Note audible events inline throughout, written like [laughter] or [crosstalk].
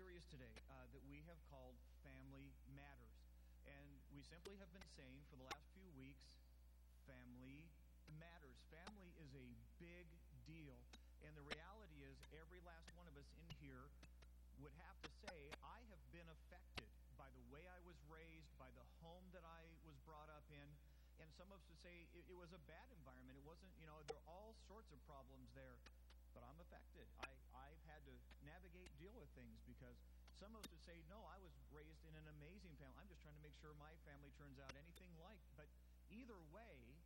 series today uh, that we have called Family Matters. And we simply have been saying for the last few weeks, family matters. Family is a big deal. And the reality is, every last one of us in here would have to say, I have been affected by the way I was raised, by the home that I was brought up in. And some of us would say it, it was a bad environment. It wasn't, you know, there are all sorts of problems there but I'm affected. I, navigate, deal with things because some of us would say, no, I was raised in an amazing family. I'm just trying to make sure my family turns out anything like. But either way,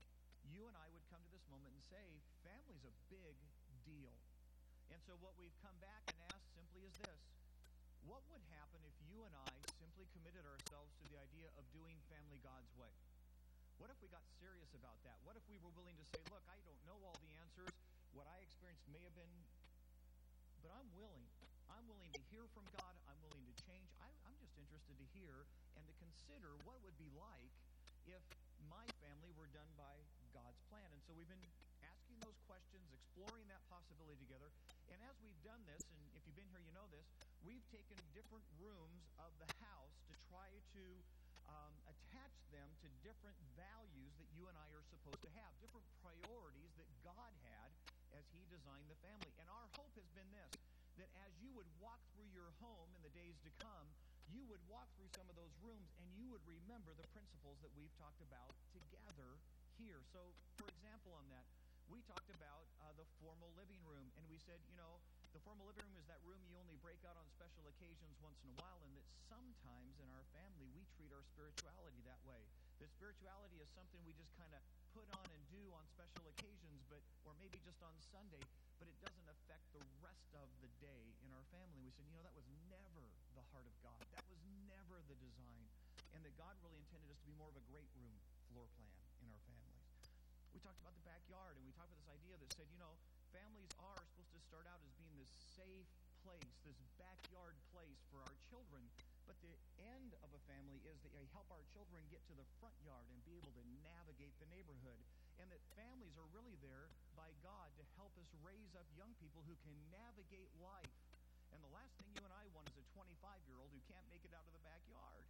you and I would come to this moment and say, family's a big deal. And so what we've come back and asked simply is this. What would happen if you and I simply committed ourselves to the idea of doing family God's way? What if we got serious about that? What if we were willing to say, look, I don't know all the answers what I experienced may have been, but I'm willing. I'm willing to hear from God. I'm willing to change. I, am just interested to hear and to consider what would be like if my family were done by God's plan. And so we've been asking those questions, exploring that possibility together. And as we've done this, and if you've been here, you know this, we've taken different rooms of the house to try to um, attach them to different values that you and I are supposed to have, different priorities that God had as He designed the family. And our hope has been this that as you would walk through your home in the days to come, you would walk through some of those rooms and you would remember the principles that we've talked about together here. So, for example, on that, we talked about uh, the formal living room, and we said, you know, the formal living room is that room you only break out on special occasions once in a while, and that sometimes in our family we treat our spirituality that way. That spirituality is something we just kind of put on and do on special occasions, but or maybe just on Sunday, but it doesn't affect the rest of the day in our family. We said, you know, that was never the heart of God. That was never the design. And that God really intended us to be more of a great room floor plan in our families. We talked about the backyard, and we talked about this idea that said, you know, families are supposed to start out as being this safe place, this backyard place for our children. But the end of a family is that they help our children get to the front yard and be able to navigate the neighborhood. And that families are really there by God to help us raise up young people who can navigate life. And the last thing you and I want is a 25 year old who can't make it out of the backyard.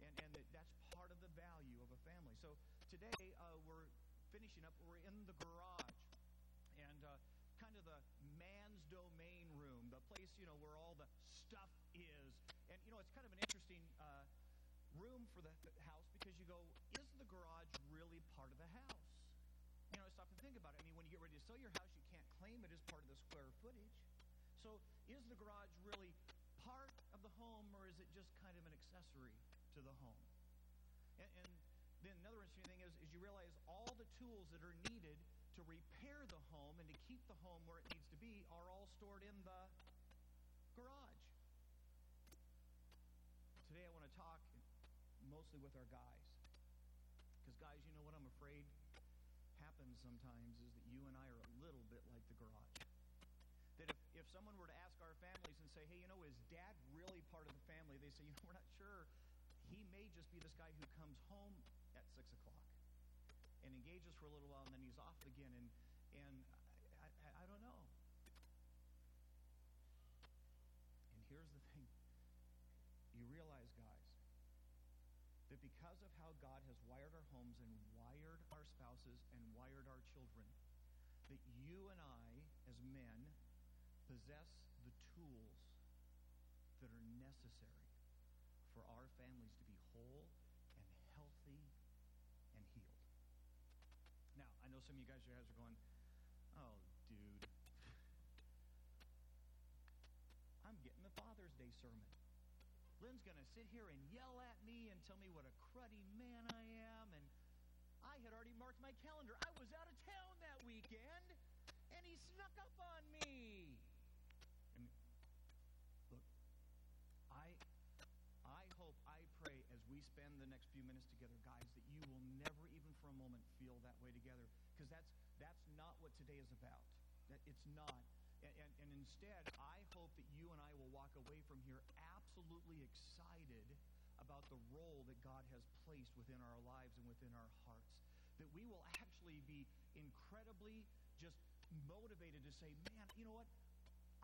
And, and that, that's part of the value of a family. So today uh, we're finishing up, we're in the garage. And uh, kind of the man's domain room, the place, you know, where all the stuff is and, you know, it's kind of an interesting uh, room for the house because you go, is the garage really part of the house? You know, stop and think about it. I mean, when you get ready to sell your house, you can't claim it as part of the square footage. So is the garage really part of the home or is it just kind of an accessory to the home? And, and then another interesting thing is, is you realize all the tools that are needed to repair the home and to keep the home where it needs to be are all stored in the garage. Today I want to talk mostly with our guys. Because, guys, you know what I'm afraid sometimes is that you and I are a little bit like the garage. That if, if someone were to ask our families and say, hey, you know, is dad really part of the family? They say, you know, we're not sure. He may just be this guy who comes home at 6 o'clock and engages for a little while and then he's off again. And, and I, I, I don't know. And here's the thing you realize, guys, that because of how God has wired our homes and wired our spouses and wired our children, that you and I, as men, possess the tools that are necessary for our families to be whole and healthy and healed. Now, I know some of you guys, your heads are going, oh, dude. I'm getting the Father's Day sermon. Lynn's going to sit here and yell at me and tell me what a cruddy man I am. And I had already marked my calendar. I was out of town that weekend, and he snuck up on me. And look, I, I hope, I pray as we spend the next few minutes together, guys, that you will never even for a moment feel that way together, because that's that's not what today is about. That it's not. And, and, and, instead, I hope that you and I will walk away from here absolutely excited about the role that God has placed within our lives and within our hearts. That we will actually be incredibly just motivated to say, man, you know what?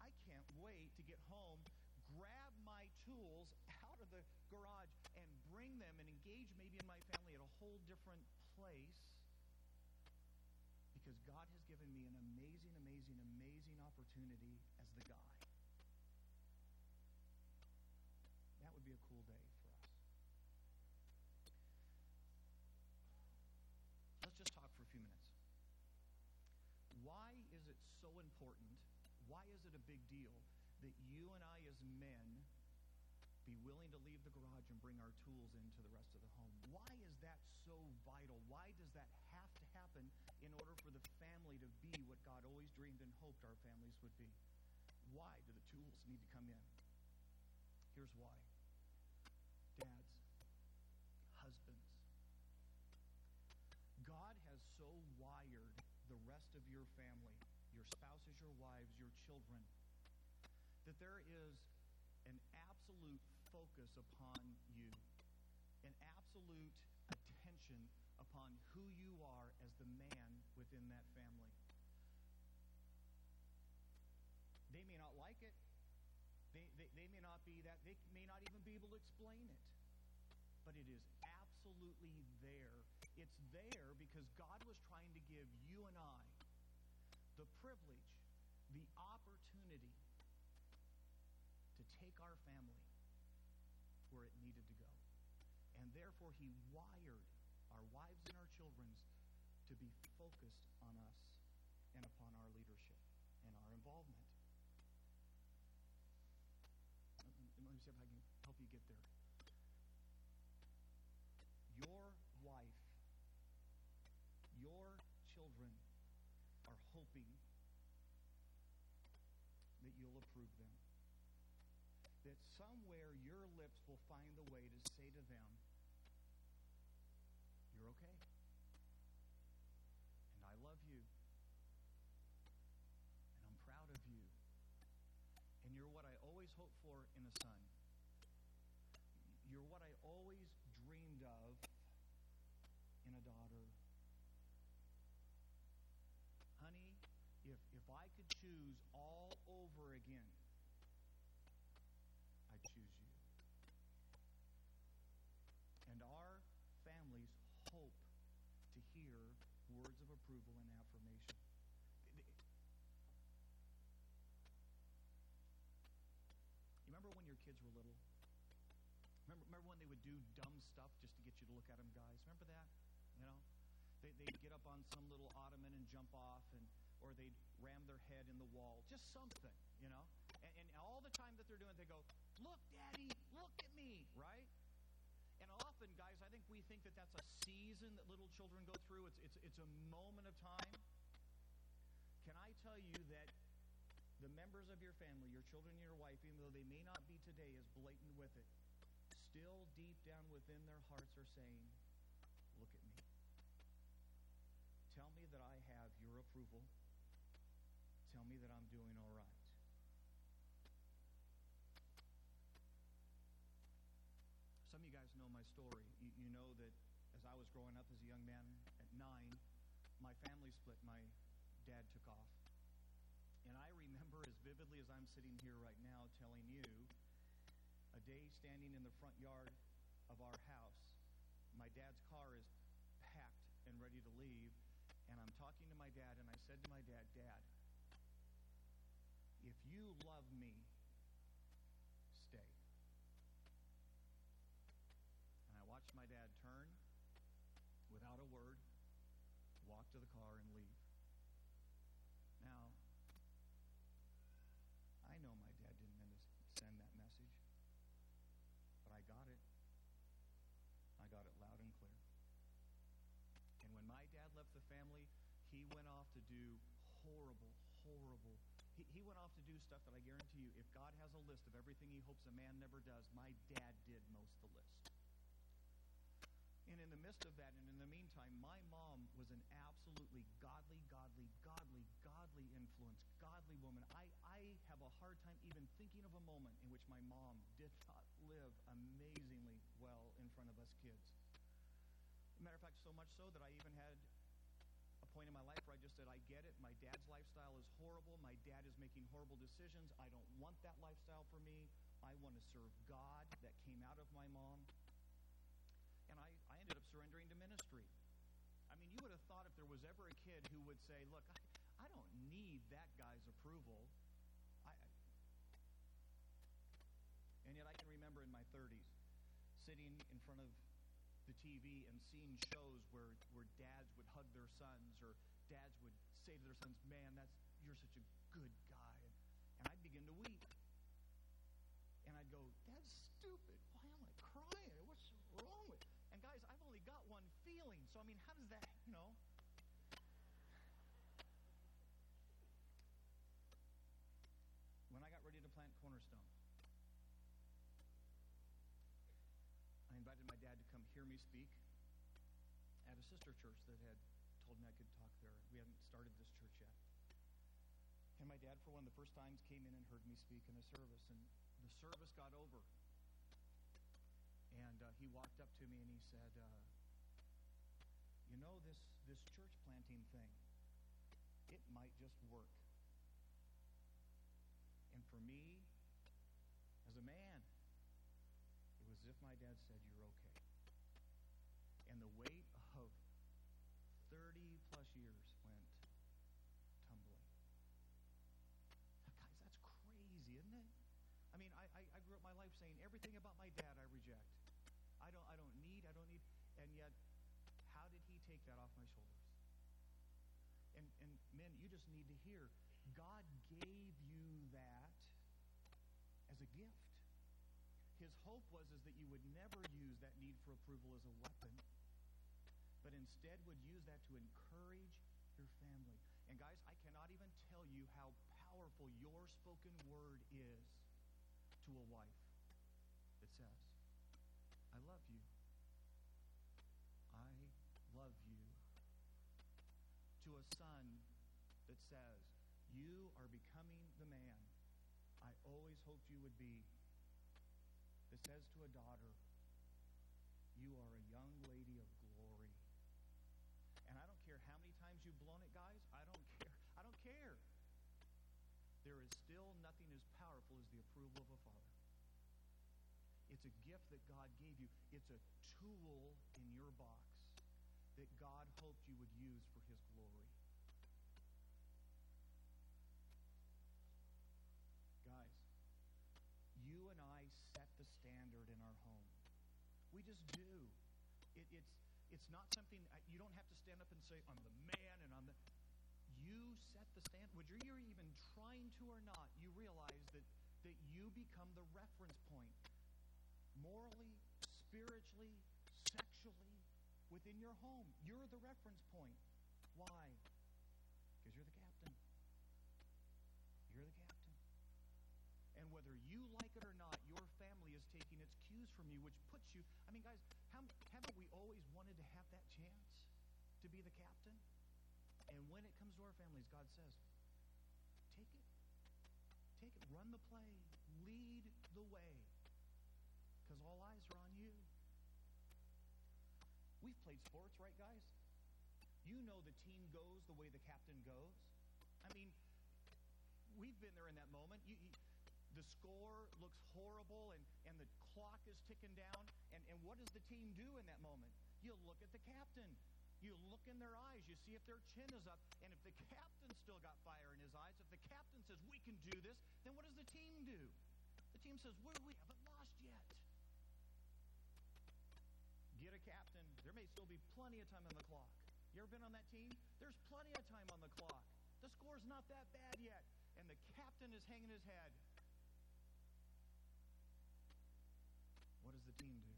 I can't wait to get home, grab my tools out of the garage and bring them and engage maybe in my family at a whole different place because God has given me an amazing, amazing, amazing opportunity as the guy. That would be a cool day for us. Let's just talk for a few minutes. Why is it so important? Why is it a big deal that you and I, as men, be willing to leave the garage and bring our tools into the rest of the home? Why is that so vital? Why does that in order for the family to be what God always dreamed and hoped our families would be? Why do the tools need to come in? Here's why. Dads, husbands, God has so wired the rest of your family, your spouses, your wives, your children, that there is an absolute focus upon you, an absolute attention upon who you are as the man within that family. They may not like it. They, they, they may not be that, they may not even be able to explain it. But it is absolutely there. It's there because God was trying to give you and I the privilege, the opportunity to take our family where it needed to go. And therefore, He wired wives and our children to be focused on us and upon our leadership and our involvement. Uh, let me see if I can help you get there. Your wife, your children are hoping that you'll approve them. That somewhere your lips will find the way to say to them, You're okay. And I love you. And I'm proud of you. And you're what I always hoped for in a son. You're what I always dreamed of in a daughter. Honey, if, if I could choose all over again, I'd choose you. And our families hope to hear words of approval and affirmation. You remember when your kids were little? Remember, remember when they would do dumb stuff just to get you to look at them, guys? Remember that? You know? They, they'd get up on some little ottoman and jump off, and or they'd ram their head in the wall. Just something, you know? And, and all the time that they're doing they go, Look, Daddy, look at me, right? Often, guys, I think we think that that's a season that little children go through. It's, it's, it's a moment of time. Can I tell you that the members of your family, your children, your wife, even though they may not be today as blatant with it, still deep down within their hearts are saying, Look at me. Tell me that I have your approval. Tell me that I'm doing all right. Some of you guys know my story. You, you know that as I was growing up as a young man at nine, my family split. My dad took off. And I remember as vividly as I'm sitting here right now telling you a day standing in the front yard of our house. My dad's car is packed and ready to leave. And I'm talking to my dad, and I said to my dad, Dad, if you love me, stay. And I watched my dad turn without a word, walk to the car, and leave. Now, I know my dad didn't mean to send that message, but I got it. I got it loud and clear. And when my dad left the family, he went off to do horrible, horrible. He, he went off to do stuff that I guarantee you, if God has a list of everything he hopes a man never does, my dad did most the list. And in the midst of that, and in the meantime, my mom was an absolutely godly, godly, godly, godly influence, godly woman. I, I have a hard time even thinking of a moment in which my mom did not live amazingly well in front of us kids. Matter of fact, so much so that I even had a point in my life where I just said, I get it. My dad's lifestyle is horrible. My dad is making horrible decisions. I don't want that lifestyle for me. I want to serve God that came out of my mom. And I, I ended up surrendering to ministry. I mean, you would have thought if there was ever a kid who would say, Look, I, I don't need that guy's approval. I, and yet I can remember in my 30s sitting in front of the TV and seeing shows where, where dads would hug their sons or dads would say to their sons, Man, that's you're such a good guy. And I'd begin to weep. And I'd go, That's stupid. Why am I crying? What's wrong with And guys, I've only got one feeling. So I mean, how does that, you know? When I got ready to plant Cornerstone, I invited my dad to come hear me speak at a sister church that had told me I could talk there. We hadn't started this church yet. And my dad, for one of the first times, came in and heard me speak in a service. And the service got over. And uh, he walked up to me and he said, uh, You know, this, this church planting thing, it might just work. And for me, as a man, it was as if my dad said, You're okay. And the weight of 30 plus years went tumbling. Guys, that's crazy, isn't it? I mean, I, I, I grew up my life saying everything about my dad I reject. I don't, I don't need, I don't need. And yet, take that off my shoulders? And, and men, you just need to hear God gave you that as a gift. His hope was is that you would never use that need for approval as a weapon, but instead would use that to encourage your family. And guys, I cannot even tell you how powerful your spoken word is to a wife that says, I love you. I love you. To a son that says, You are becoming the man I always hoped you would be. That says to a daughter, You are a young lady of glory. And I don't care how many times you've blown it, guys. I don't [laughs] care. I don't care. There is still nothing as powerful as the approval of a father. It's a gift that God gave you. It's a tool in your box that God hoped you would use for his glory. Guys, you and I set the standard in our home. We just do. It, it's, it's not something, uh, you don't have to stand up and say, I'm the man and I'm the. You set the standard. Whether you're even trying to or not, you realize that, that you become the reference point morally, spiritually, within your home. You're the reference point. Why? Because you're the captain. You're the captain. And whether you like it or not, your family is taking its cues from you, which puts you. I mean, guys, how, haven't we always wanted to have that chance to be the captain? And when it comes to our families, God says, take it. Take it. Run the play. Lead the way. Because all eyes are on you. We've played sports, right, guys? You know the team goes the way the captain goes. I mean, we've been there in that moment. You, you, the score looks horrible and, and the clock is ticking down. And, and what does the team do in that moment? You look at the captain. You look in their eyes. You see if their chin is up. And if the [laughs] captain still got fire in his eyes, if the captain says, we can do this, then what does the team do? The team says, we, we haven't lost yet. Get a captain. There may still be plenty of time on the clock. You ever been on that team? There's plenty of time on the clock. The score's not that bad yet. And the captain is hanging his head. What does the team do?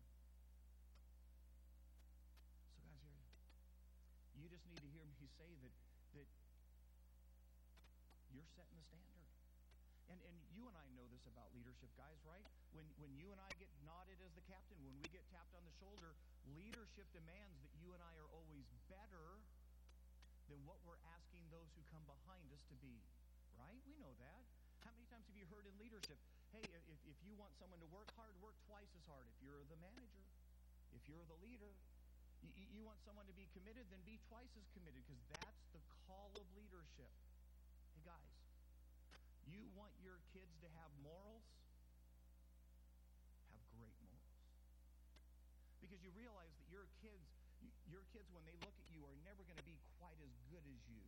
So, guys, here, you just need to hear me say that that you're setting the standard. And, and you and I know this about leadership, guys, right? When, when you and I get nodded as the captain, when we get tapped on the shoulder, leadership demands that you and I are always better than what we're asking those who come behind us to be, right? We know that. How many times have you heard in leadership, hey, if, if you want someone to work hard, work twice as hard. If you're the manager, if you're the leader, you, you want someone to be committed, then be twice as committed because that's the call of leadership. Hey, guys, you want your kids to have morals? Have great morals. Because you realize that your kids, your kids, when they look at you, are never going to be quite as good as you.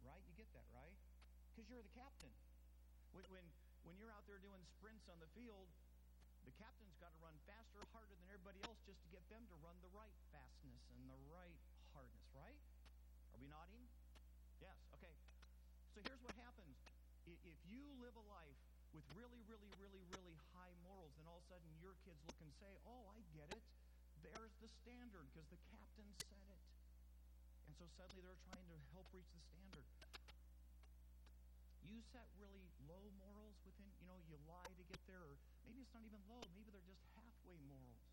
Right? You get that, right? Because you're the captain. When, when, when you're out there doing sprints on the field, the captain's got to run faster, harder than everybody else just to get them to run the right fastness and the right hardness, right? Are we nodding? Yes. Okay. So here's what happens if you live a life with really, really, really, really high morals, then all of a sudden your kids look and say, oh, I get it. There's the standard because the captain said it. And so suddenly they're trying to help reach the standard. You set really low morals within, you know, you lie to get there, or maybe it's not even low, maybe they're just halfway morals.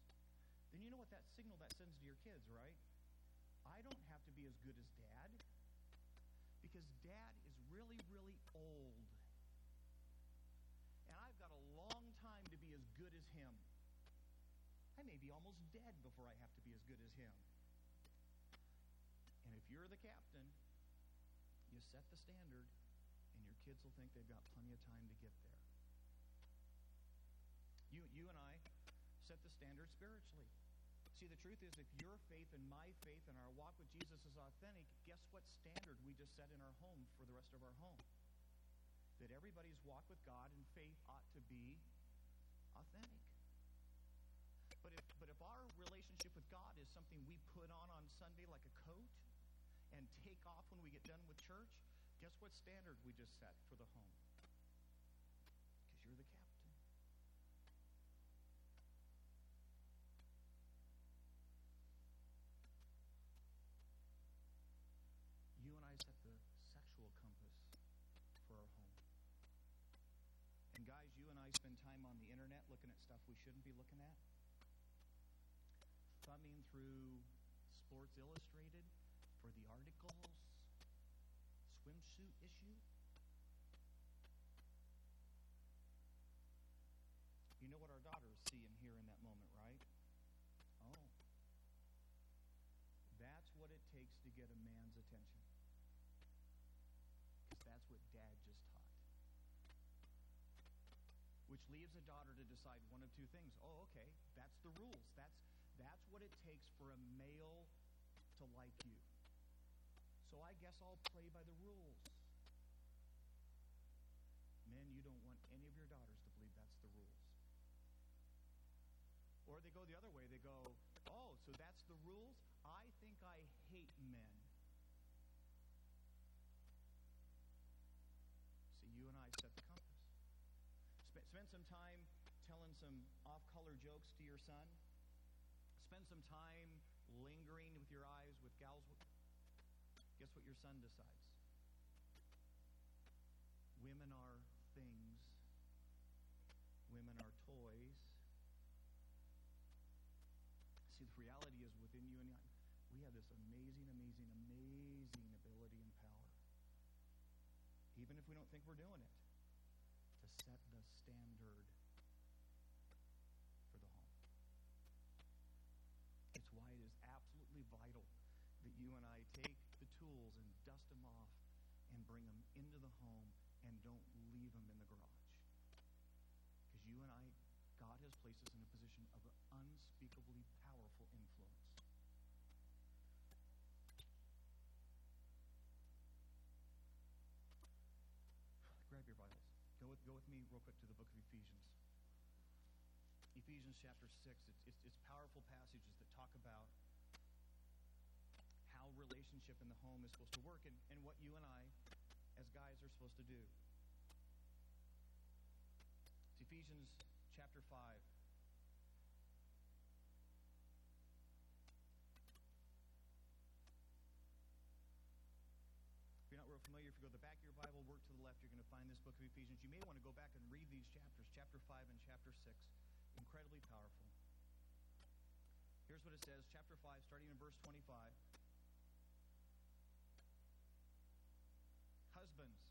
Then you know what that signal that sends to your kids, right? I don't have to be as good as dad because dad is really, really old. And I've got a long time to be as good as him. I may be almost dead before I have to be as good as him. And if you're the captain, you set the standard, and your kids will think they've got plenty of time to get there. You, you and I set the standard spiritually. See, the truth is, if your faith and my faith and our walk with Jesus is authentic, guess what standard we just set in our home for the rest of our home? That everybody's walk with God and faith ought to be authentic. But if, but if our relationship with God is something we put on on Sunday like a coat and take off when we get done with church, guess what standard we just set for the home? Because you're the captain. You and I set the sexual compass for our home. And guys, you and I spend time on the internet looking at stuff we shouldn't be looking at. Thumbing through Sports Illustrated for the articles, swimsuit issue. You know what our daughters see and hear in that moment, right? Oh. That's what it takes to get a man's attention. Because that's what dad just taught. Which leaves a daughter to decide one of two things. Oh, okay, that's the rules. That's that's what it takes for a male to like you. So I guess I'll play by the rules. Men, you don't want any of your daughters to believe that's the rules. Or they go the other way. They go, oh, so that's the rules? I think I hate men. See, you and I set the compass. Spend, some time telling some off color jokes to your son. Spend some time lingering with your eyes with gals. Guess what your son decides? Women are things, women are toys. See, the reality is within you and I, we have this amazing, amazing, amazing ability and power. Even if we don't think we're doing it, set the standard for the home. It's why it is absolutely vital that you and I take the tools and dust them off and bring them into the home and don't leave them in the garage. Because you and I, God has placed us in a position of unspeakably powerful influence. Grab your Bibles. Go with, me real quick to the book of Ephesians. Ephesians chapter 6. It's, it's, it's powerful passages that talk about how relationship in the home is supposed to work and, and what you and I, as guys, are supposed to do. It's Ephesians chapter 5. If you're not real familiar, if you go to the back of your Bible, work to the left, you're going to find this book of Ephesians. You may want to go back and read these chapters, chapter 5 and chapter 6. Incredibly powerful. Here's what it says, chapter 5, starting in verse 25. Husbands,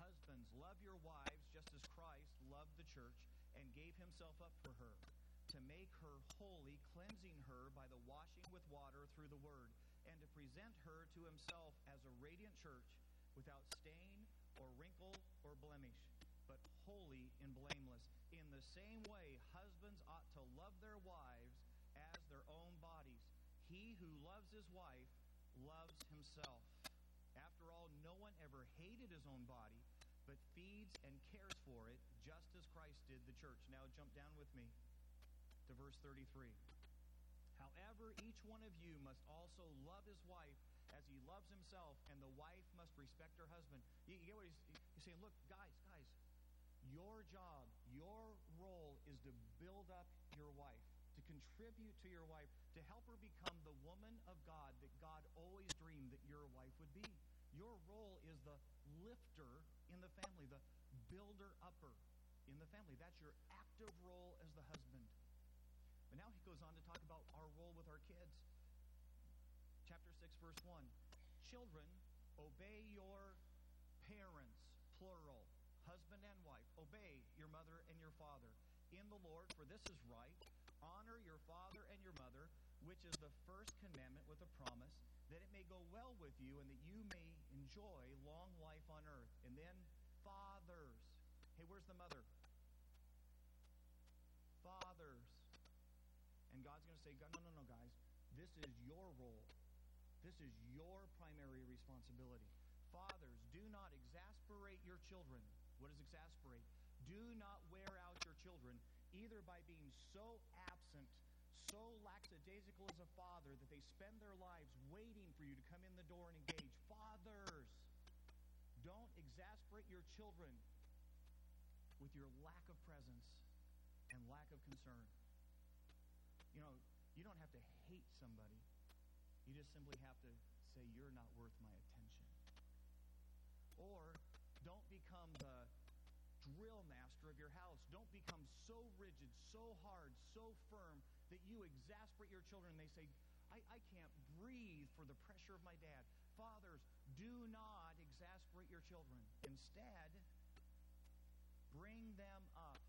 husbands, love your wives just as Christ loved the church and gave himself up for her, to make her holy, cleansing her by the washing with water through the word, and to present her to himself as a radiant church without stain or wrinkle or blemish, but holy and blameless. In the same way, husbands ought to love their wives as their own bodies. He who loves his wife loves himself. After all, no one ever hated his own body, but feeds and cares for it, just as Christ did the church. Now jump down with me to verse 33. However, each one of you must also love his wife as he loves himself, and the wife must respect her husband. You, you get what he's, he's saying? Look, guys, guys, your job, your role is to build up your wife, to contribute to your wife, to help her become the woman of God that God always dreamed that your wife would be. Your role is the lifter in the family, the builder upper in the family. That's your active role as the husband. But now he goes on to talk about our role with our kids. Chapter 6, verse 1. Children, obey your parents, plural, husband and wife. Obey your mother and your father in the Lord, for this is right. Honor your father and your mother, which is the first commandment with a promise, that it may go well with you and that you may enjoy long life on earth. And then, fathers. Hey, where's the mother? Fathers. And God's going to say, no, no, no, guys. This is your role. This is your primary responsibility. Fathers, do not exasperate your children. What is exasperate? Do not wear out your children, either by being so absent, so lackadaisical as a father that they spend their lives waiting for you to come in the door and engage. Fathers, don't exasperate your children with your lack of presence and lack of concern. You know, you don't have to hate somebody. You just simply have to say, You're not worth my attention. Or don't become the drill master of your house. Don't become so rigid, so hard, so firm that you exasperate your children. They say, I, I can't breathe for the pressure of my dad. Fathers, do not exasperate your children. Instead, bring them up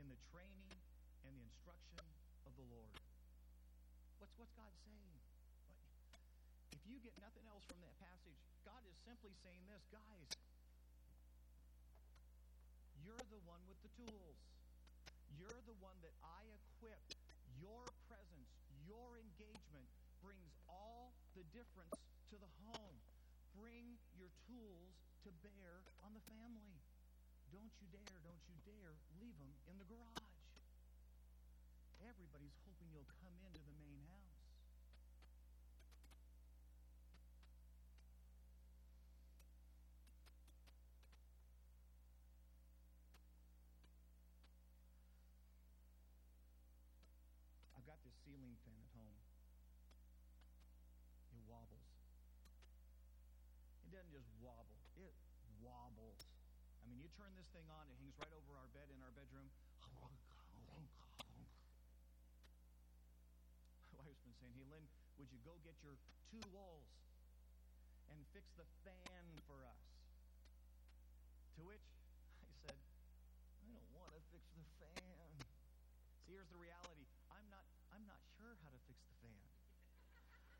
in the training and the instruction of the Lord. What's, what's God saying? You get nothing else from that passage, God is simply saying this guys, you're the one with the tools. You're the one that I equip. Your presence, your engagement brings all the difference to the home. Bring your tools to bear on the family. Don't you dare, don't you dare leave them in the garage. Everybody's hoping you'll come into the main house. I've got this ceiling fan at home. It wobbles. It doesn't just wobble, it wobbles. I mean, you turn this thing on, it hangs right over our bed in our bedroom. My wife's been saying, hey, Lynn, would you go get your two walls and fix the fan for us? To which I said, I don't want to fix the fan. See, here's the reality. I'm not I'm not sure how to fix the fan.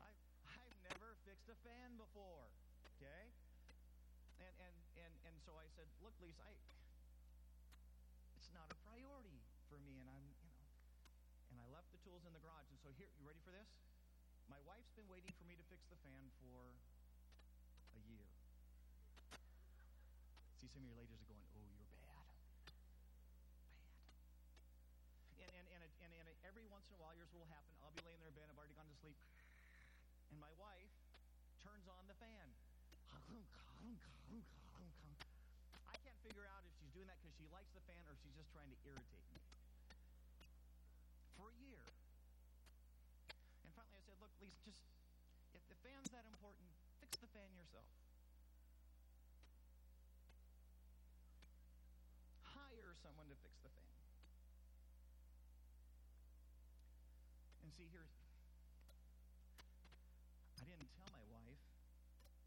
I've I've never fixed a fan before. Okay? And and and and so I said, look, Lisa, I it's not a priority for me, and I'm you know and I left the tools in the garage. And so here, you ready for this? My wife's been waiting for me to fix the fan for a year. See, some of your ladies are going, oh, you're bad. Bad. And, and, and, and, and every once in a while, yours will happen. I'll be laying there in bed, I've already gone to sleep. And my wife turns on the fan. I can't figure out if she's doing that because she likes the fan or she's just trying to irritate me. For a year. And finally I said, look, Lisa, just, if the fan's that important, fix the fan yourself. Hire someone to fix the fan. And see, here's, I didn't tell my wife,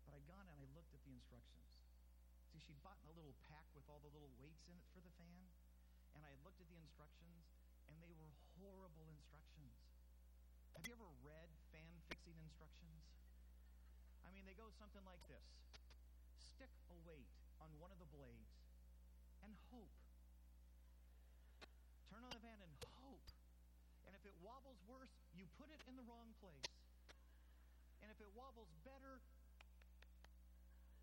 but I'd gone and I looked at the instructions. See, she'd bought a little pack with all the little weights in it for the fan, and I had looked at the instructions, and they were horrible instructions. Have you ever read fan fixing instructions? I mean, they go something like this Stick a weight on one of the blades and hope. Turn on the fan and hope. And if if it wobbles worse, you put it in the wrong place. And if it wobbles better,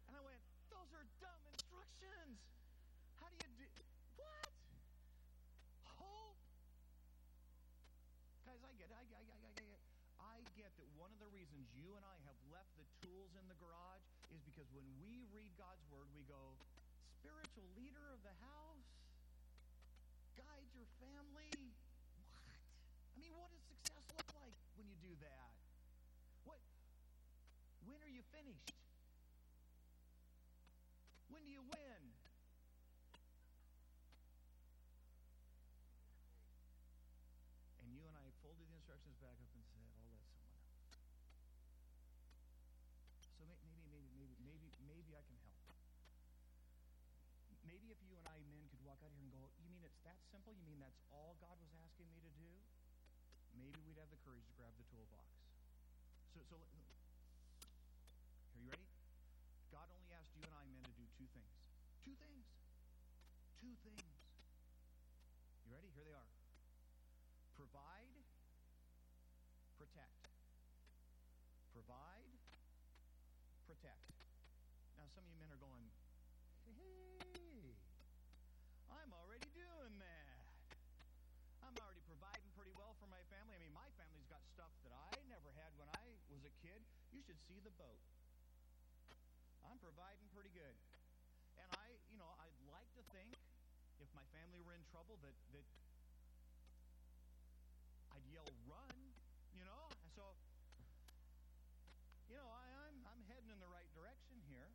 and I went, those are dumb instructions. How do you do what? Hope. Guys, I get it. I, I, I, I get it. I get that one of the reasons you and I have left the tools in the garage is because when we read God's word, we go, spiritual leader of the house, guide your family. What? I mean, what does success look like when you do that? What? When are you finished? When do you win? And you and I folded the instructions back up and said, I'll let someone else. So may- maybe, maybe, maybe, maybe, maybe I can help. Maybe if you and I men could walk out here and go, you mean it's that simple? You mean that's all God was asking me to do? Maybe we'd have the courage to grab the toolbox. So, so are you ready? God only asked you and I men to do two things. Two things. Two things. You ready? Here they are. Provide, protect. Provide, protect. Now, some of you men are going, hey, I'm already doing that. I'm already providing pretty well for my family. I mean, my family's got stuff that I never had when I was a kid. You should see the boat. I'm providing pretty good. And I, you know, I'd like to think if my family were in trouble that that I'd yell run, you know? And so you know, I, I'm I'm heading in the right direction here.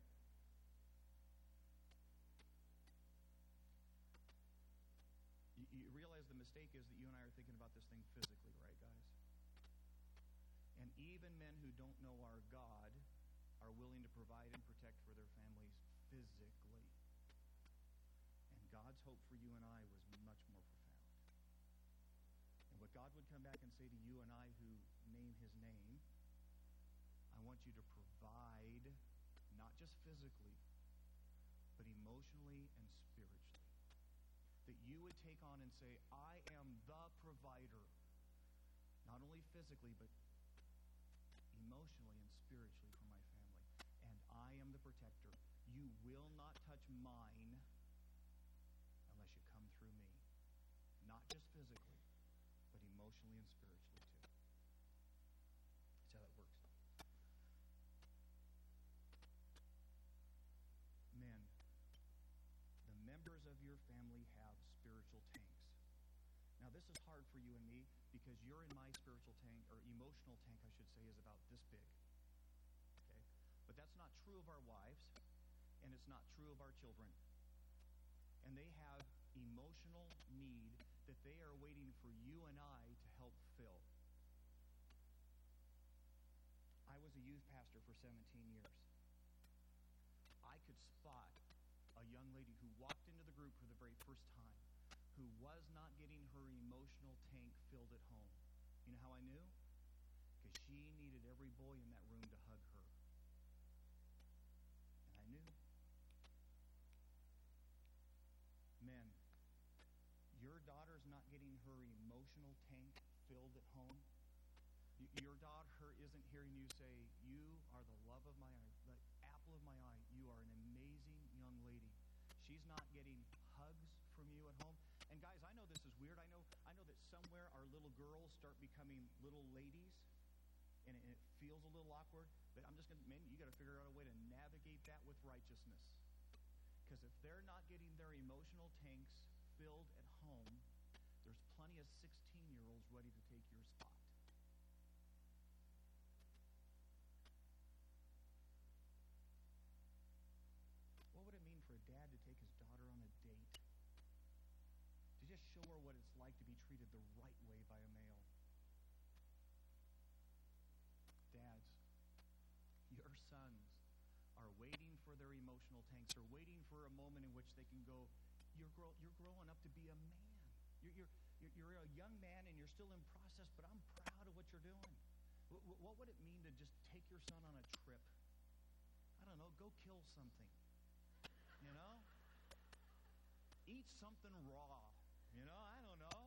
You, you realize the mistake is that you and I are thinking about this thing physically, right, guys? And even men who don't know our God are willing to provide and protect for their families physically. And God's hope for you and I was much more profound. And what God would come back and say to you and I who name his name, I want you to provide not just physically, but emotionally and spiritually. You would take on and say, I am the provider, not only physically, but emotionally and spiritually for my family. And I am the protector. You will not touch mine unless you come through me. Not just physically, but emotionally and spiritually too. That's how that works. Men, the members of your family have spiritual tanks. Now, this is hard for you and me because you're in my spiritual tank, or emotional tank, I should say, is about this big. Okay? But that's not true of our wives, and it's not true of our children. And they have emotional need that they are waiting for you and I to help fill. I was a youth pastor for 17 years. I could spot a young lady who walked into the group for the very first time who was not getting her emotional tank filled at home. You know how I knew? Because she needed every boy in that room to hug her. And I knew. Men, your daughter's not getting her emotional tank filled at home. Your daughter isn't hearing you say, You are the love of my eye, the apple of my eye. You are an amazing young lady. She's not getting hugs from you at home. And guys, I know this is weird. I know I know that somewhere our little girls start becoming little ladies and it, it feels a little awkward. But I'm just gonna men, you gotta figure out a way to navigate that with righteousness. Because if they're not getting their emotional tanks filled at home, there's plenty of 16 year olds ready to take your spot. What would it mean for a dad to take his daughter on a date? To just show her what it's like to be treated the right way by a male. Dads, your sons are waiting for their emotional tanks. They're waiting for a moment in which they can go, you're, grow- you're growing up to be a man. You're, you're, you're, a young man and you're still in process, but I'm proud of what you're doing. Wh- what would it mean to just take your son on a trip? I don't know, go kill something. You know? Eat something raw. You know, I don't know.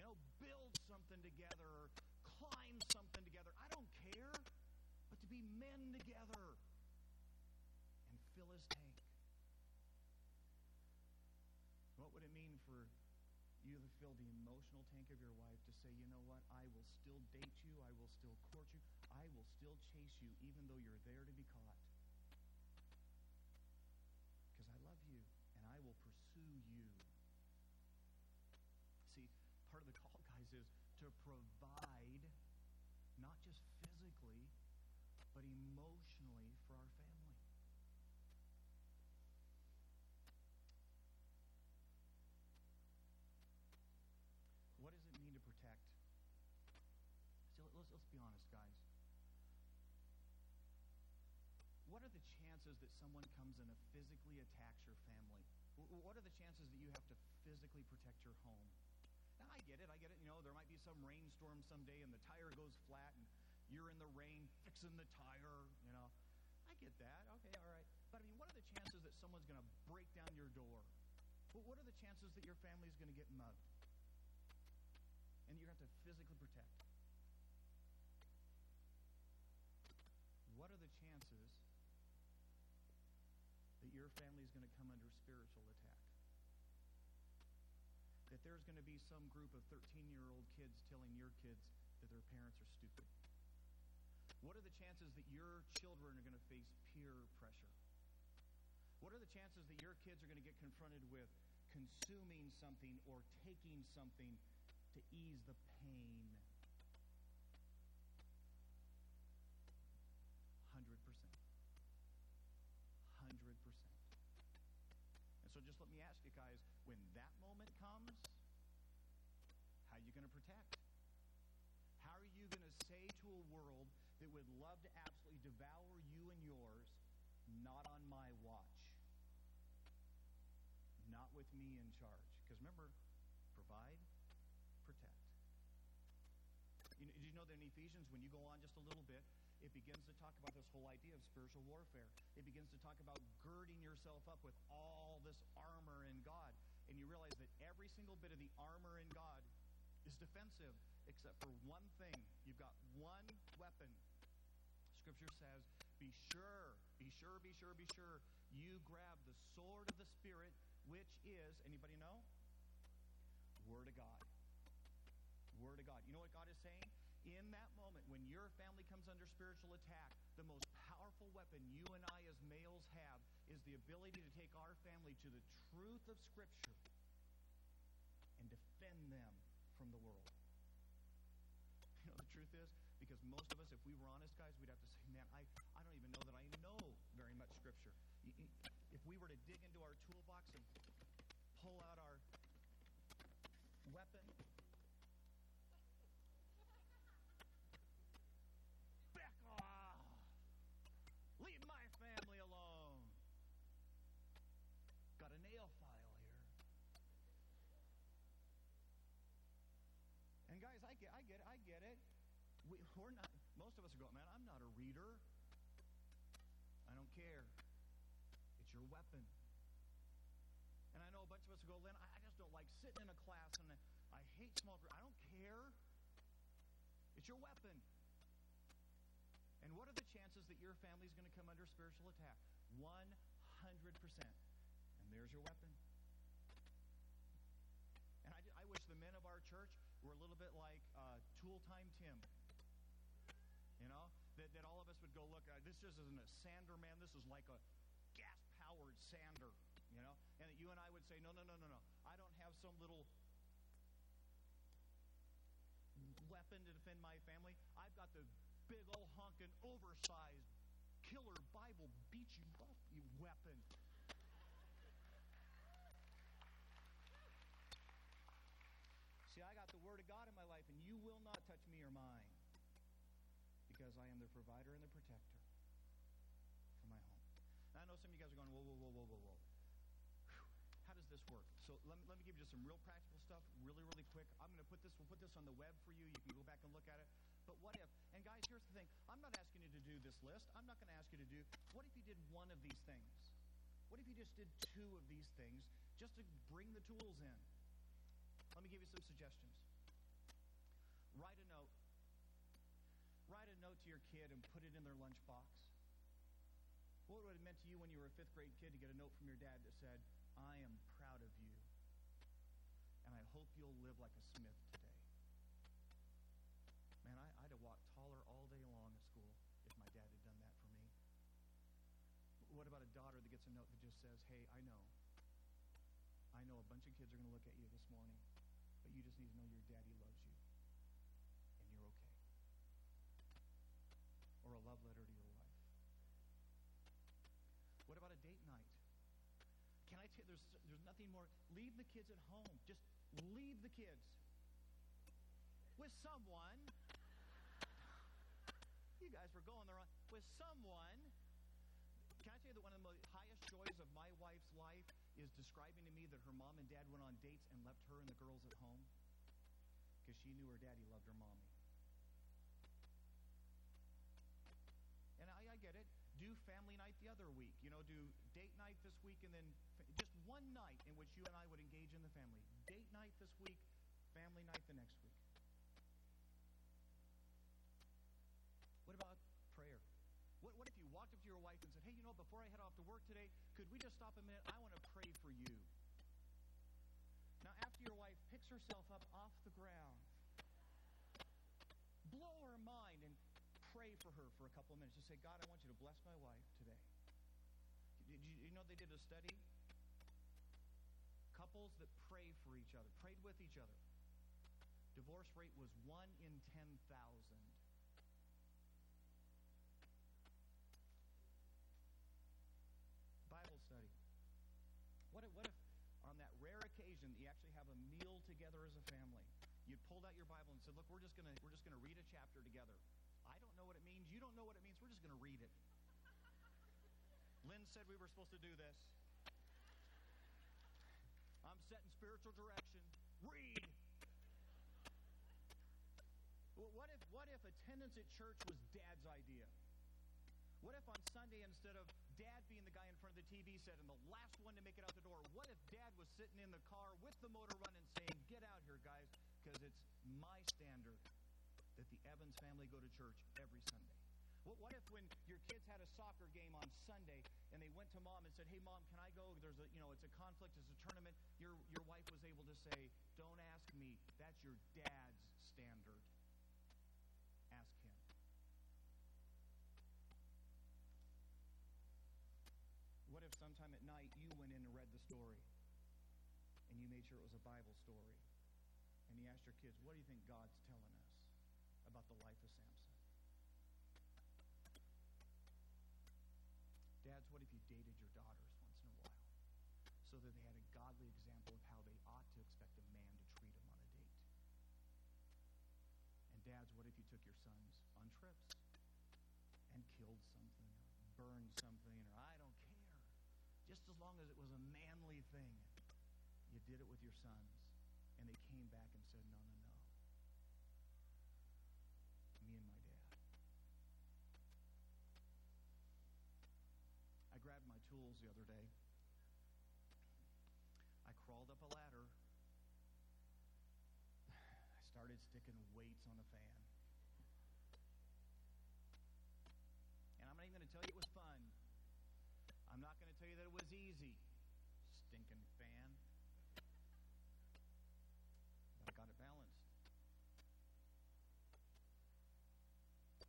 You know, build something together or climb something together. I don't care. But to be men together and fill his tank. What would it mean for you to fill the emotional tank of your wife to say, you know what, I will still date you, I will still court you, I will still chase you, even though you're there to be caught. Because I love you, and I will pursue you. See, part of the call, guys, is to provide, not just physically, but emotionally for our family. What does it mean to protect? See, let- let's, let's be honest, guys. What are the chances that someone comes and physically attacks your family? What are the chances that you have to physically protect your home? Now, I get it. I get it. You know, there might be some rainstorm someday and the tire goes flat and you're in the rain fixing the tire, you know. I get that. Okay, all right. But I mean, what are the chances that someone's going to break down your door? Well, what are the chances that your family's going to get mugged? And you have to physically protect. What are the chances that your family is going to come under spiritual attack? That there's going to be some group of 13 year old kids telling your kids that their parents are stupid? What are the chances that your children are going to face peer pressure? What are the chances that your kids are going to get confronted with consuming something or taking something to ease the pain? 100%. 100%. And so just let me ask you guys, when that moment comes, how are you going to protect? How are you going to say to a world that would love to absolutely devour you and yours, not on my watch? Not with me in charge. Because remember, provide, protect. You know, did you know that in Ephesians, when you go on just a little bit, it begins to talk about this whole idea of spiritual warfare. It begins to talk about girding yourself up with all this armor in God. And you realize that every single bit of the armor in God is defensive, except for one thing. You've got one weapon. Scripture says, be sure, be sure, be sure, be sure, you grab the sword of the Spirit, which is, anybody know? Word of God. Word of God. You know what God is saying? In that moment, when your family comes under spiritual attack, the most powerful weapon you and I as males have is the ability to take our family to the truth of Scripture and defend them from the world. You know, the truth is, because most of us, if we were honest, guys, we'd have to say, man, I, I don't even know that I know very much Scripture. If we were to dig into our toolbox and pull out our weapon, back off! Leave my family alone! Got a nail file here. And guys, I get, I get it, I get it. We, we're not. Most of us are going, man. I'm not a reader. I don't care. It's your weapon. And I know a bunch of us go, Lynn. I, just don't like sitting in a class, and I, I hate small group. I don't care. It's your weapon. And what are the chances that your family is going to come under spiritual attack? 100%. And there's your weapon. And I, I wish the men of our church were a little bit like uh, Tool Time Tim. That, that all of us would go, look, uh, this just isn't a sander, man. This is like a gas powered sander. You know, and that you and I would say, no, no, no, no, no. I don't have some little weapon to defend my family. I've got the big old honking, oversized, killer Bible beat you up you weapon. See, I got the Word of God in my life, and you will not touch me or mine because I am the provider and the protector for my home. Now, I know some of you guys are going, whoa, whoa, whoa, whoa, whoa, whoa. How does this work? So let me, let me give you just some real practical stuff, really, really quick. I'm going to put this, we'll put this on the web for you. You can go back and look at it. But what if, and guys, here's the thing. I'm not asking you to do this list. I'm not going to ask you to do, what if you did one of these things? What if you just did two of these things just to bring the tools in? Let me give you some suggestions. Write a note. To your kid and put it in their lunchbox. What would it meant to you when you were a fifth grade kid to get a note from your dad that said, I am proud of you, and I hope you'll live like a Smith today? Man, I, I'd have walked taller all day long at school if my dad had done that for me. What about a daughter that gets a note that just says, Hey, I know. I know a bunch of kids are going to look at you this morning, but you just need to know your daddy loves you, and you're okay. Or a love letter to your wife. What about a date night? There's, there's nothing more. Leave the kids at home. Just leave the kids with someone. You guys were going there on, with someone. Can I tell you that one of the most highest joys of my wife's life is describing to me that her mom and dad went on dates and left her and the girls at home because she knew her daddy loved her mommy. And I, I get it do family night the other week. You know, do date night this week and then one night in which you and I would engage in the family. Date night this week, family night the next week. What about prayer? What, what if you walked up to your wife and said, hey, you know, before I head off to work today, could we just stop a minute? I want to pray for you. Now, after your wife picks herself up off the ground, blow her mind and pray for her for a couple of minutes. Just say, God, I want you to bless my wife today. Did you, you know they did a study? Couples that pray for each other, prayed with each other. Divorce rate was 1 in 10,000. Bible study. What if, what if on that rare occasion you actually have a meal together as a family, you pulled out your Bible and said, "Look, we're just gonna we're just gonna read a chapter together. I don't know what it means. You don't know what it means. We're just gonna read it." Lynn said we were supposed to do this. I'm setting spiritual direction. Read. What if what if attendance at church was Dad's idea? What if on Sunday, instead of dad being the guy in front of the TV set and the last one to make it out the door, what if dad was sitting in the car with the motor running saying, Get out here, guys, because it's my standard that the Evans family go to church every Sunday? What, what if when your kids had a soccer game on Sunday and they went to mom and said, Hey, mom, can I go? There's a, you know, it's a conflict, it's a tournament. Your, your wife was able to say, Don't ask me. That's your dad's standard. Ask him. What if sometime at night you went in and read the story and you made sure it was a Bible story and you asked your kids, what do you think God's telling us about the life of Samson? Dads, what if you dated your daughters once in a while so that they had a godly example of how they ought to expect a man to treat them on a date? And dads, what if you took your sons on trips and killed something or burned something or I don't care just as long as it was a manly thing. You did it with your sons, and they came back and said, No, no, no. Me and my dad. I grabbed my tools the other day. I crawled up a ladder. Sticking weights on a fan. And I'm not even going to tell you it was fun. I'm not going to tell you that it was easy. Stinking fan. But I got it balanced.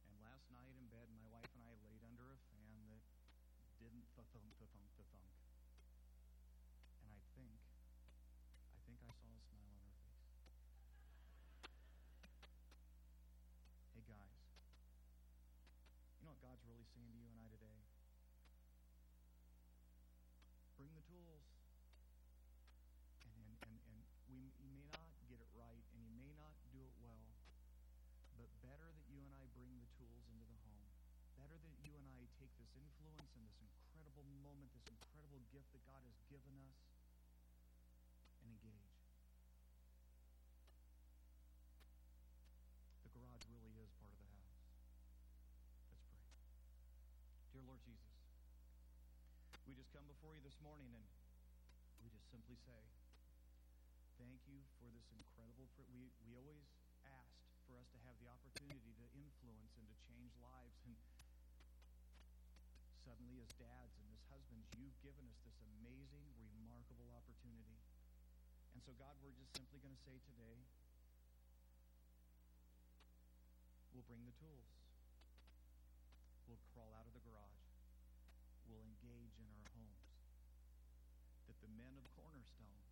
And last night in bed, my wife and I laid under a fan that didn't thunk, thunk, thunk. And I think, I think I saw a smile on her face. Hey guys, you know what God's really saying to you and I today? bring the tools. And, and, and, and we may not get it right and you may not do it well, but better that you and I bring the tools into the home. Better that you and I take this influence and this incredible moment, this incredible gift that God has given us, and engage. The garage really is part of the house. Let's pray. Dear Lord Jesus, we just come before you this morning and we just simply say, thank you for this incredible, we, we always asked for us to have the opportunity to influence and to change lives. And suddenly, as dads and as husbands, you've given us this amazing, remarkable opportunity. And so, God, we're just simply going to say today, we'll bring the tools. We'll crawl out of the men of Cornerstone.